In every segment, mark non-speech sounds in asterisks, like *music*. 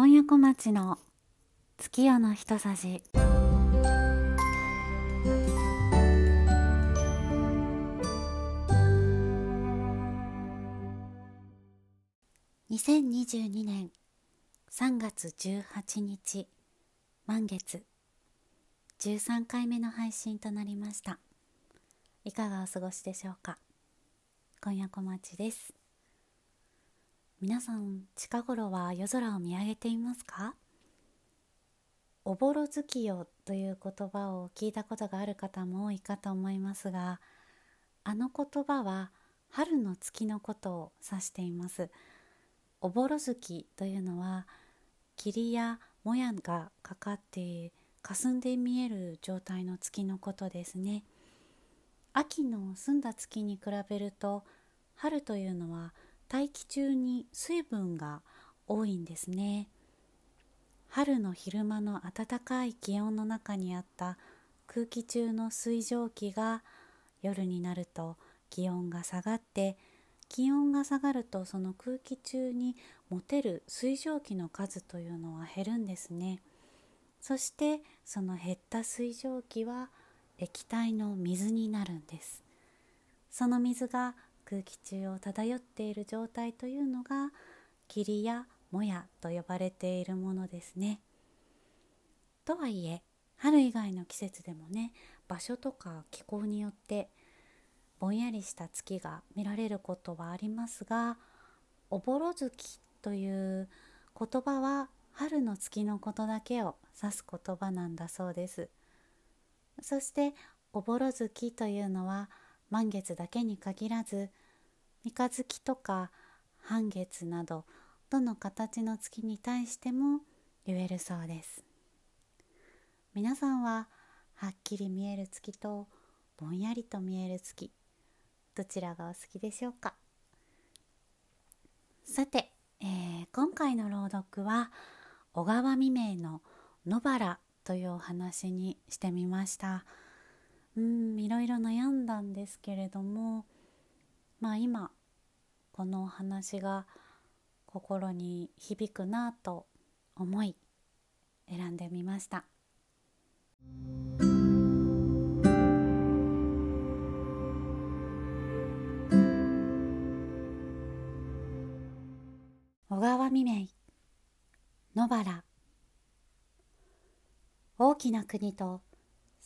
今夜小町の月夜の一さじ。2022年3月18日満月。13回目の配信となりました。いかがお過ごしでしょうか？今夜小町です。皆さん近頃は夜空を見上げていますか？おぼろ月夜という言葉を聞いたことがある方も多いかと思いますがあの言葉は春の月のことを指しています。おぼろ月というのは霧やもやがかかって霞んで見える状態の月のことですね。秋の澄んだ月に比べると春というのは大気中に水分が多いんですね。春の昼間の暖かい気温の中にあった空気中の水蒸気が夜になると気温が下がって気温が下がるとその空気中に持てる水蒸気の数というのは減るんですね。そしてその減った水蒸気は液体の水になるんです。その水が空気中を漂っている状態というのが霧やもやと呼ばれているものですね。とはいえ春以外の季節でもね場所とか気候によってぼんやりした月が見られることはありますがおぼろ月という言葉は春の月のことだけを指す言葉なんだそうですそしておぼろ月というのは満月だけに限らず三日月とか半月などどの形の月に対しても言えるそうです。皆さんははっきり見える月とぼんやりと見える月どちらがお好きでしょうか？さて、えー、今回の朗読は小川未明の野原というお話にしてみました。うんいろいろ悩んだんですけれどもまあ今このお話が心に響くなと思い選んでみました。小川未明野原。大きな国と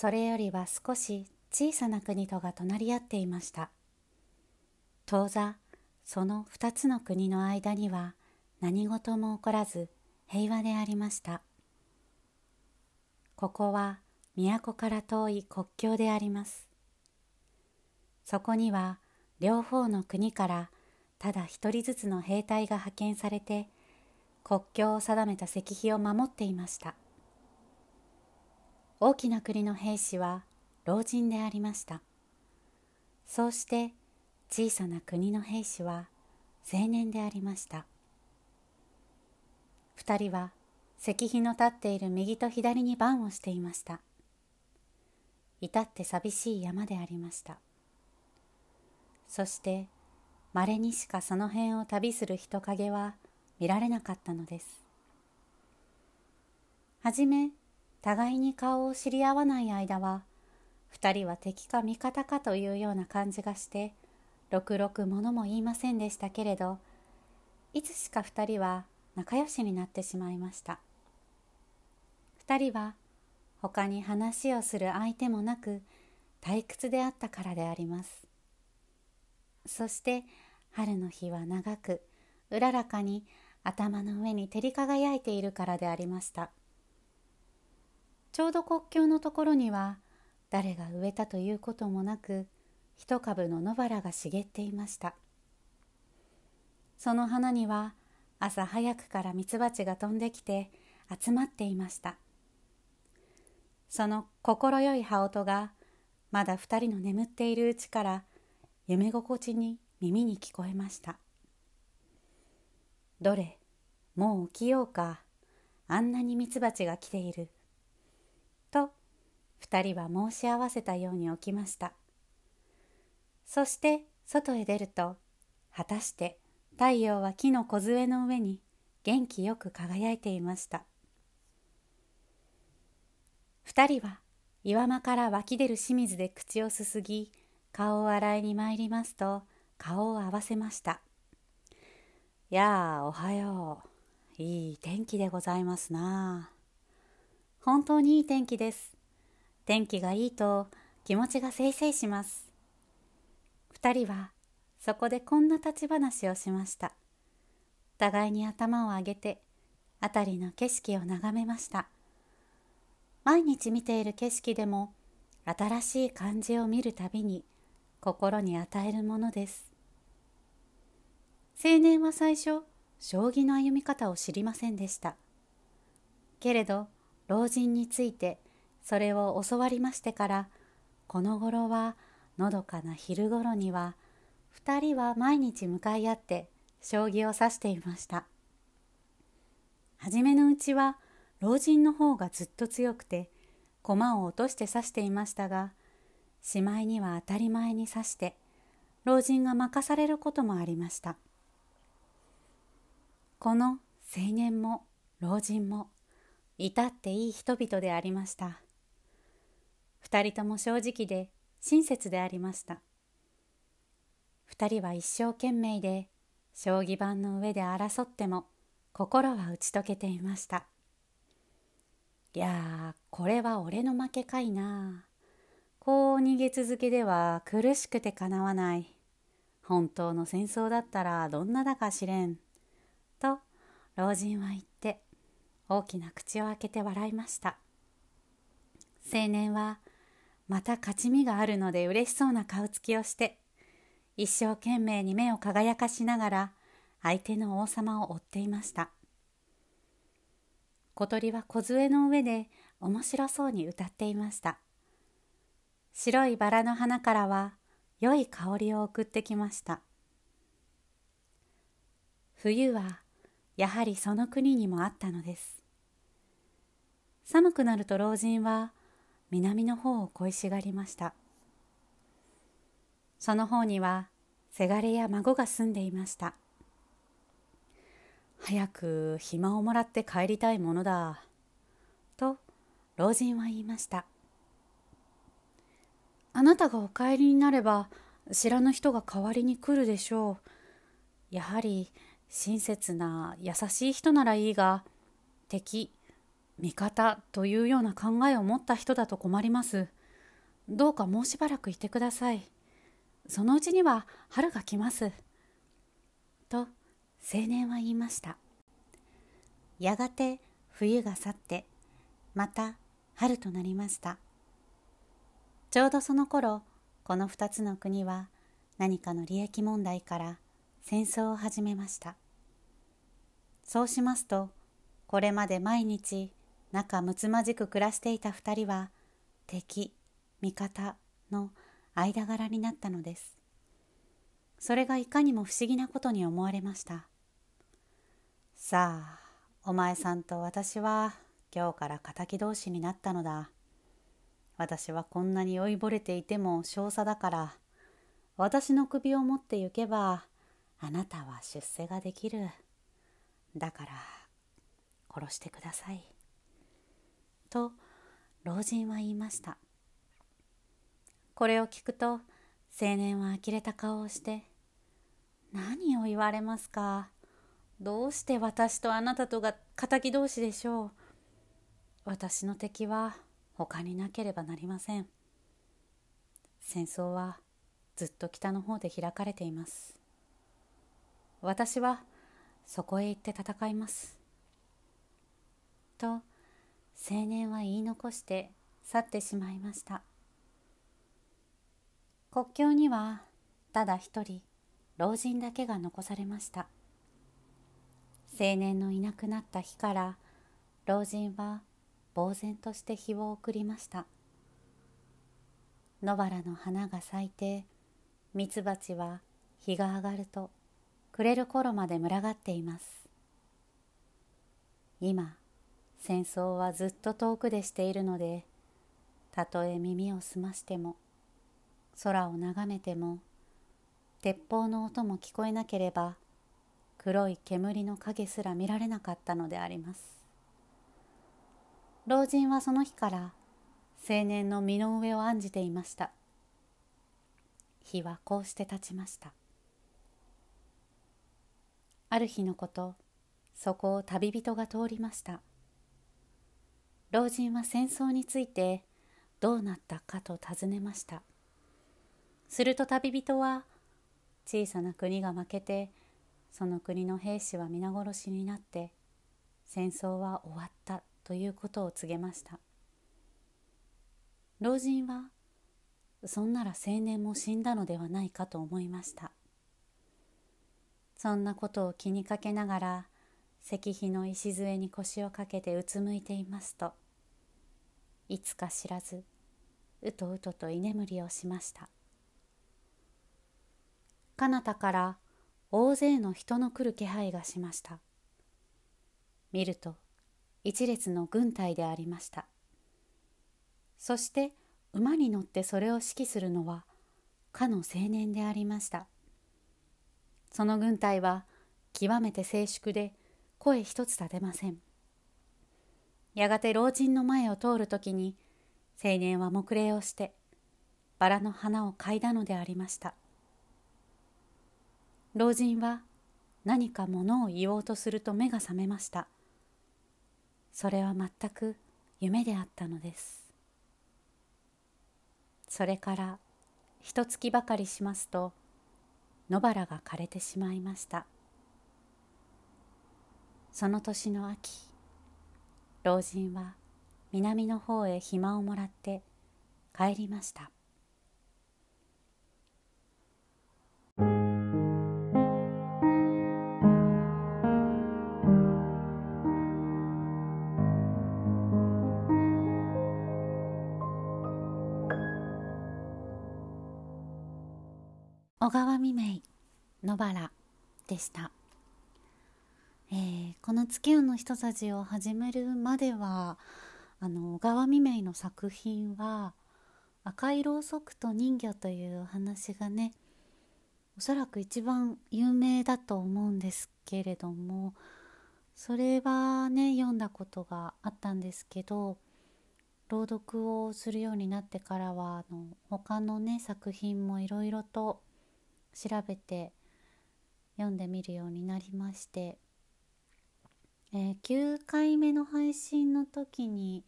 それよりは少し小さな国とが隣り合っていました。当座その二つの国の間には何事も起こらず平和でありました。ここは都から遠い国境であります。そこには両方の国からただ一人ずつの兵隊が派遣されて国境を定めた石碑を守っていました。大きな国の兵士は老人でありました。そうして小さな国の兵士は青年でありました。二人は石碑の立っている右と左に番をしていました。至って寂しい山でありました。そしてまれにしかその辺を旅する人影は見られなかったのです。はじめ互いに顔を知り合わない間は二人は敵か味方かというような感じがしてろくろくものも言いませんでしたけれどいつしか二人は仲良しになってしまいました。二人は他に話をする相手もなく退屈であったからであります。そして春の日は長くうららかに頭の上に照り輝いているからでありました。ちょうど国境のところには誰が植えたということもなく一株の野原が茂っていました。その花には朝早くからミツバチが飛んできて集まっていました。その快い羽音がまだ二人の眠っているうちから夢心地に耳に聞こえました。どれもう起きようかあんなにミツバチが来ている。と二人は申し合わせたように起きました。そして外へ出ると果たして太陽は木の梢の上に元気よく輝いていました。二人は岩間から湧き出る清水で口をすすぎ顔を洗いに参りますと顔を合わせました「やあおはよう。いい天気でございますなあ。本当にいい天気です。天気がいいと気持ちがせいせいします。二人はそこでこんな立ち話をしました。互いに頭を上げて辺りの景色を眺めました。毎日見ている景色でも新しい感じを見るたびに心に与えるものです。青年は最初将棋の歩み方を知りませんでした。けれど老人についてそれを教わりましてからこの頃はのどかな昼頃には二人は毎日向かい合って将棋を指していました。初めのうちは老人の方がずっと強くて駒を落として指していましたがしまいには当たり前に指して老人が任されることもありました。この青年も老人も至っていい人々でありました。二人とも正直で親切でありました。二人は一生懸命で将棋盤の上で争っても心は打ち解けていました。いやこれは俺の負けかいな。こう逃げ続けでは苦しくてかなわない。本当の戦争だったらどんなだかしれん。と老人は言って大きな口を開けて笑いました。青年はまた勝ち身があるので嬉しそうな顔つきをして一生懸命に目を輝かしながら相手の王様を追っていました。小鳥は梢の上で面白そうに歌っていました。白いバラの花からは良い香りを送ってきました。冬はやはりその国にもあったのです。寒くなると老人は南の方を恋しがりました。その方にはせがれや孫が住んでいました。早く暇をもらって帰りたいものだと老人は言いました。あなたがお帰りになれば知らぬ人が代わりに来るでしょう。やはり親切な優しい人ならいいが敵味方というような考えを持った人だと困りますどうかもうしばらくいてくださいそのうちには春が来ます。と青年は言いました。やがて冬が去ってまた春となりました。ちょうどその頃この二つの国は何かの利益問題から戦争を始めました。そうしますとこれまで毎日仲睦まじく暮らしていた二人は敵味方の間柄になったのです。それがいかにも不思議なことに思われました。さあ、お前さんと私は今日から敵同士になったのだ。私はこんなに酔いぼれていても少佐だから、私の首を持って行けば、あなたは出世ができる。だから、殺してください。と、老人は言いました。これを聞くと青年は呆れた顔をして「何を言われますか？どうして私とあなたとが敵同士でしょう？私の敵は他になければなりません。戦争はずっと北の方で開かれています。私はそこへ行って戦います。と青年は言い残して去ってしまいました。国境にはただ一人老人だけが残されました。青年のいなくなった日から老人は呆然として日を送りました。野原の花が咲いてミツバチは日が上がると暮れる頃まで群がっています。今戦争はずっと遠くでしているのでたとえ耳を澄ましても空を眺めても鉄砲の音も聞こえなければ黒い煙の影すら見られなかったのであります。老人はその日から青年の身の上を案じていました。日はこうして立ちました。ある日のことそこを旅人が通りました。老人は戦争についてどうなったかと尋ねました。すると旅人は小さな国が負けてその国の兵士は皆殺しになって戦争は終わったということを告げました。老人はそんなら青年も死んだのではないかと思いました。そんなことを気にかけながら石碑の礎に腰をかけてうつむいていますといつか知らずうとうとと居眠りをしました。彼方から大勢の人の来る気配がしました。見ると一列の軍隊でありました。そして馬に乗ってそれを指揮するのはかの青年でありました。その軍隊は極めて静粛で声一つ立てません。やがて老人の前を通るときに青年は黙礼をしてバラの花を嗅いだのでありました。老人は何かものを言おうとすると目が覚めました。それは全く夢であったのです。それから一月ばかりしますと野原が枯れてしまいました。その年の秋老人は南の方へ暇をもらって帰りました。小川未明野原でした、えー、この月夜の人たちを始めるまではあの小川未明の作品は赤いろうそくと人魚というお話がねおそらく一番有名だと思うんですけれどもそれはね読んだことがあったんですけど朗読をするようになってからはあの他のね作品もいろいろと調べて読んでみるようになりまして、えー、9回目の配信の時に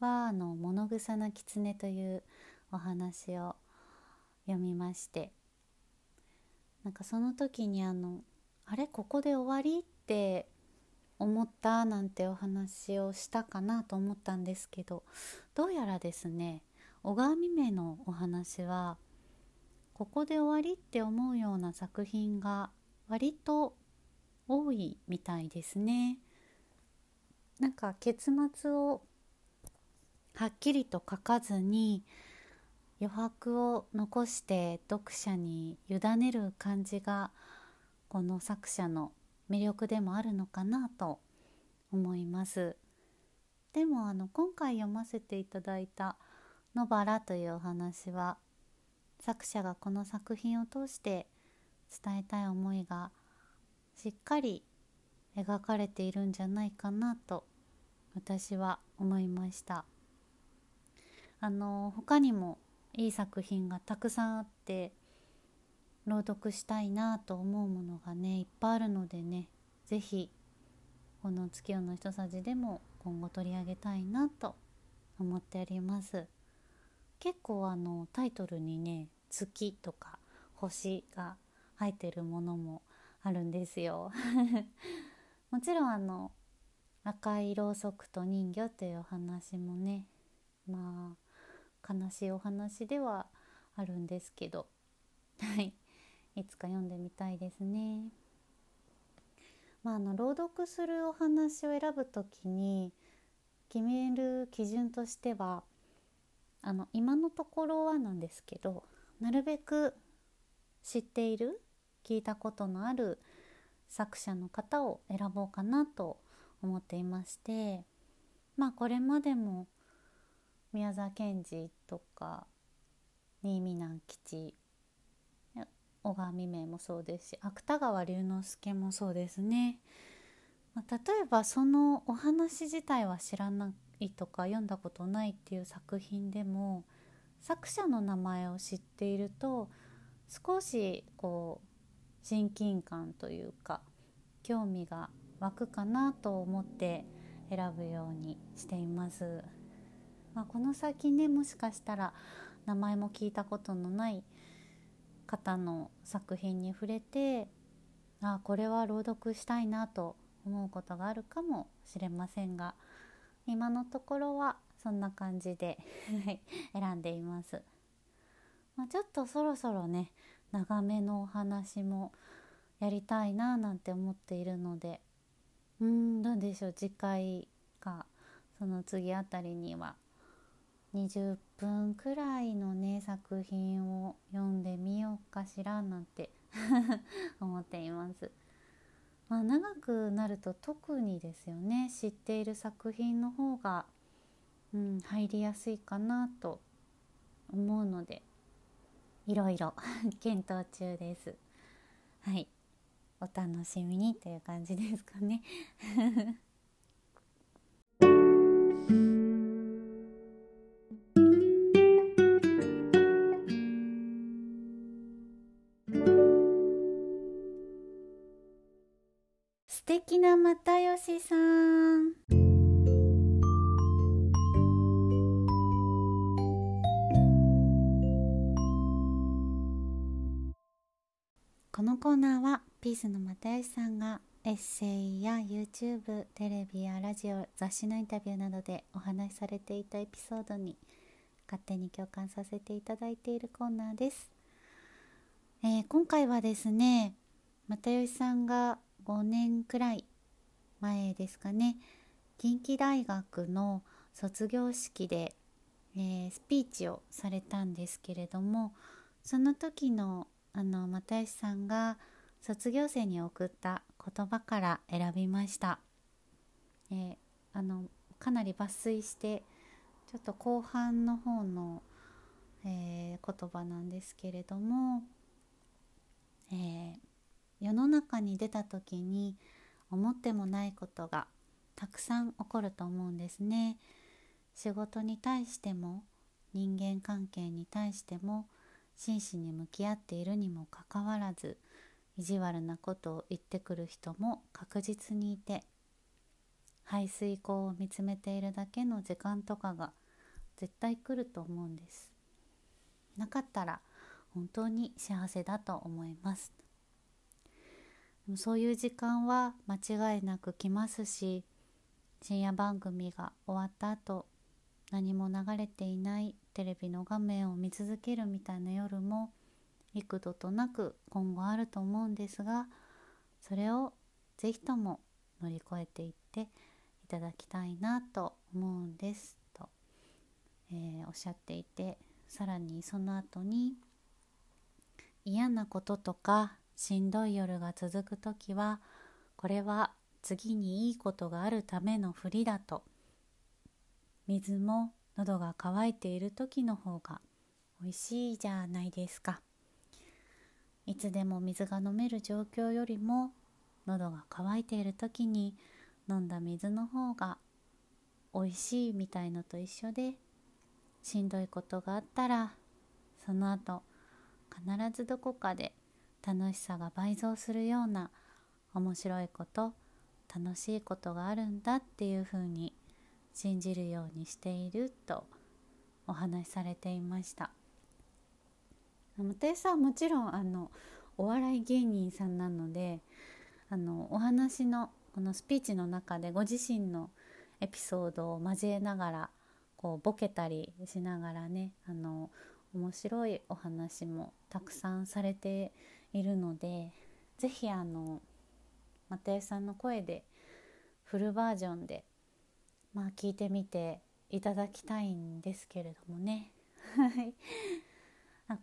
はあの「物草な狐」というお話を読みましてなんかその時にあの「あれ？ここで終わり?」って思ったなんてお話をしたかなと思ったんですけどどうやらですね小川未明のお話は「ここで終わりって思うような作品が割と多いみたいですね。なんか結末をはっきりと書かずに余白を残して読者に委ねる感じがこの作者の魅力でもあるのかなと思います。でもあの今回読ませていただいた「野原」というお話は作者がこの作品を通して伝えたい思いがしっかり描かれているんじゃないかなと私は思いましたあの他にもいい作品がたくさんあって朗読したいなと思うものがねいっぱいあるのでね是非この月夜の人さじでも今後取り上げたいなと思っております。結構あのタイトルにね月とか星が入ってるものもあるんですよ *laughs* もちろんあの赤いろうそくと人魚っていうお話もねまあ悲しいお話ではあるんですけどはいいつか読んでみたいですね。まあ、あの朗読するお話を選ぶときに決める基準としてはあの今のところはなんですけどなるべく知っている聞いたことのある作者の方を選ぼうかなと思っていましてまあこれまでも宮沢賢治とか新見南吉小川未明もそうですし芥川龍之介もそうですね。まあ、例えばそのお話自体は知らないとか読んだことないっていう作品でも作者の名前を知っていると少しこう親近感というか興味が湧くかなと思って選ぶようにしています。まあ、この先ねもしかしたら名前も聞いたことのない方の作品に触れてあこれは朗読したいなと思うことがあるかもしれませんが今のところはそんな感じで *laughs* 選んでいます。まあ、ちょっとそろそろね長めのお話もやりたいななんて思っているのでうんどうでしょう次回かその次あたりには20分くらいのね作品を読んでみようかしらなんて *laughs* 思っています。まあ、長くなると特にですよね知っている作品の方が、うん、入りやすいかなと思うのでいろいろ *laughs* 検討中です。はい、お楽しみにという感じですかね。素敵な又吉さん。このコーナーはピースの又吉さんがエッセイや YouTube テレビやラジオ雑誌のインタビューなどでお話しされていたエピソードに勝手に共感させていただいているコーナーです、えー、今回はですね又吉さんが5年くらい前ですかね近畿大学の卒業式で、えー、スピーチをされたんですけれどもその時のあの又吉さんが卒業生に送った言葉から選びました、えー、あのかなり抜粋してちょっと後半の方の、えー、言葉なんですけれども、えー、世の中に出た時に思ってもないことがたくさん起こると思うんですね。仕事に対しても人間関係に対しても真摯に向き合っているにもかかわらず意地悪なことを言ってくる人も確実にいて排水口を見つめているだけの時間とかが絶対来ると思うんです。なかったら本当に幸せだと思います。そういう時間は間違いなく来ますし深夜番組が終わった後何も流れていないテレビの画面を見続けるみたいな夜も幾度となく今後あると思うんですがそれを是非とも乗り越えていっていただきたいなと思うんですと、えー、おっしゃっていてさらにその後に嫌なこととかしんどい夜が続く時はこれは次にいいことがあるためのふりだと水も喉が渇いている時の方が美味しいじゃないですか。いつでも水が飲める状況よりも喉が渇いている時に飲んだ水の方が美味しいみたいのと一緒でしんどいことがあったらその後必ずどこかで楽しさが倍増するような面白いこと楽しいことがあるんだっていうふうに信じるようにしているとお話しされていました。テさんもちろんあのお笑い芸人さんなのであのお話のこのスピーチの中でご自身のエピソードを交えながらこうボケたりしながらねあの面白いお話もたくさんされているので是非あの又吉さんの声でフルバージョンでまあ聞いてみていただきたいんですけれどもね。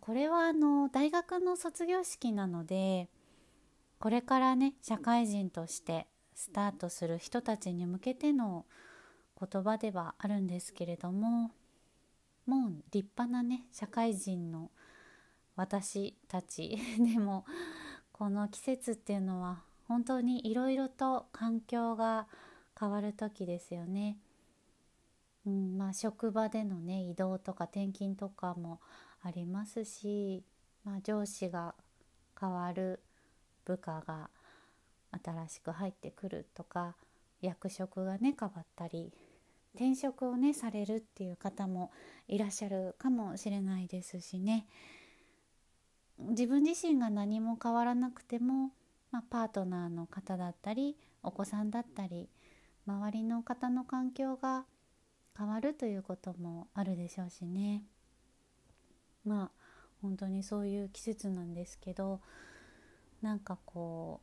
これはあの大学の卒業式なのでこれからね社会人としてスタートする人たちに向けての言葉ではあるんですけれどももう立派なね社会人の私たちでもこの季節っていうのは本当にいろいろと環境が変わる時ですよね。うんまあ、職場でのね移動とか転勤とかもありますし、まあ、上司が変わる部下が新しく入ってくるとか役職がね変わったり転職をねされるっていう方もいらっしゃるかもしれないですしね。自分自身が何も変わらなくても、まあ、パートナーの方だったりお子さんだったり周りの方の環境が変わるということもあるでしょうしね。まあ本当にそういう季節なんですけどなんかこ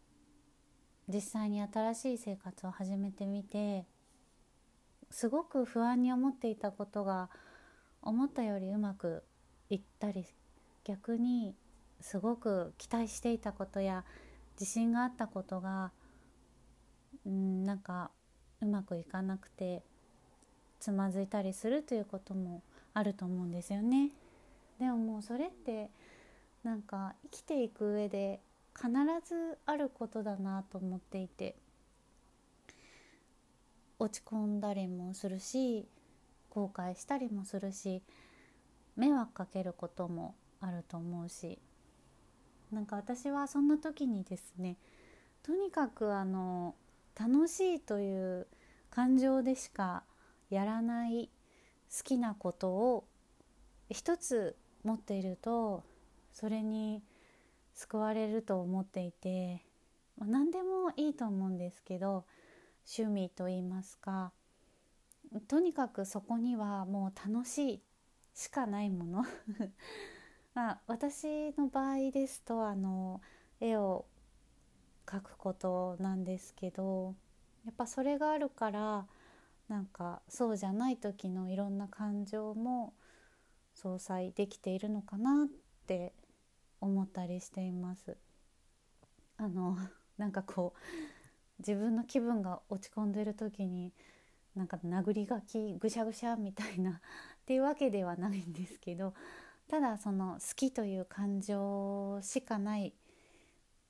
う実際に新しい生活を始めてみてすごく不安に思っていたことが思ったよりうまくいったり逆にすごく期待していたことや自信があったことがうんなんかうまくいかなくてつまずいたりするということもあると思うんですよね。でももうそれってなんか生きていく上で必ずあることだなと思っていて落ち込んだりもするし後悔したりもするし迷惑かけることもあると思うしなんか私はそんな時にですねとにかくあの楽しいという感情でしかやらない好きなことを一つ持っているとそれに救われると思っていて、まあ、何でもいいと思うんですけど趣味といいますかとにかくそこにはもう楽しいしかないもの。*laughs* まあ私の場合ですとあの絵を描くことなんですけどやっぱそれがあるからなんかそうじゃない時のいろんな感情も相殺できているのかなって思ったりしています。あの *laughs* なんかこう自分の気分が落ち込んでる時になんか殴り書きぐしゃぐしゃみたいな *laughs* っていうわけではないんですけどただその好きという感情しかない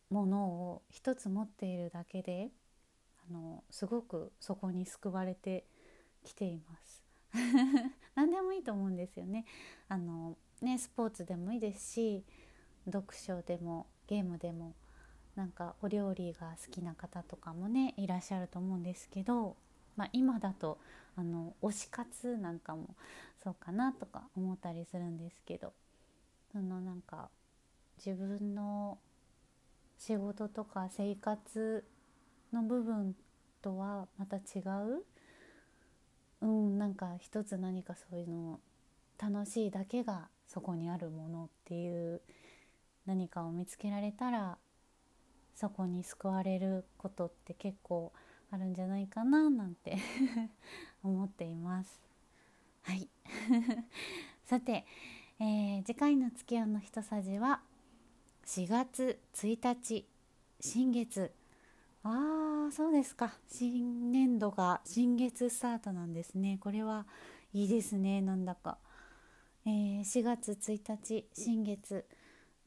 ものを一つ持っているだけであのすごくそこに救われてきています *laughs* 何でもいいと思うんですよね。あのねスポーツでもいいですし読書でもゲームでもなんかお料理が好きな方とかもねいらっしゃると思うんですけど、まあ、今だとあの推し活なんかもそうかなとか思ったりするんですけどそのなんか自分の仕事とか生活の部分とはまた違ううんなんか一つ何かそういうの楽しいだけがそこにあるものっていう何かを見つけられたらそこに救われることって結構あるんじゃないかななんて *laughs* 思っています。はい *laughs* さて、えー、次回の月夜の一さじは4月1日新月ああそうですか。新年度が新月スタートなんですね。これはいいですね。なんだか、えー、4月1日新月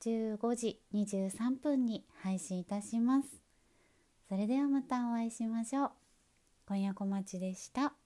15時23分に配信いたします。それではまたお会いしましょう。今夜小町でした。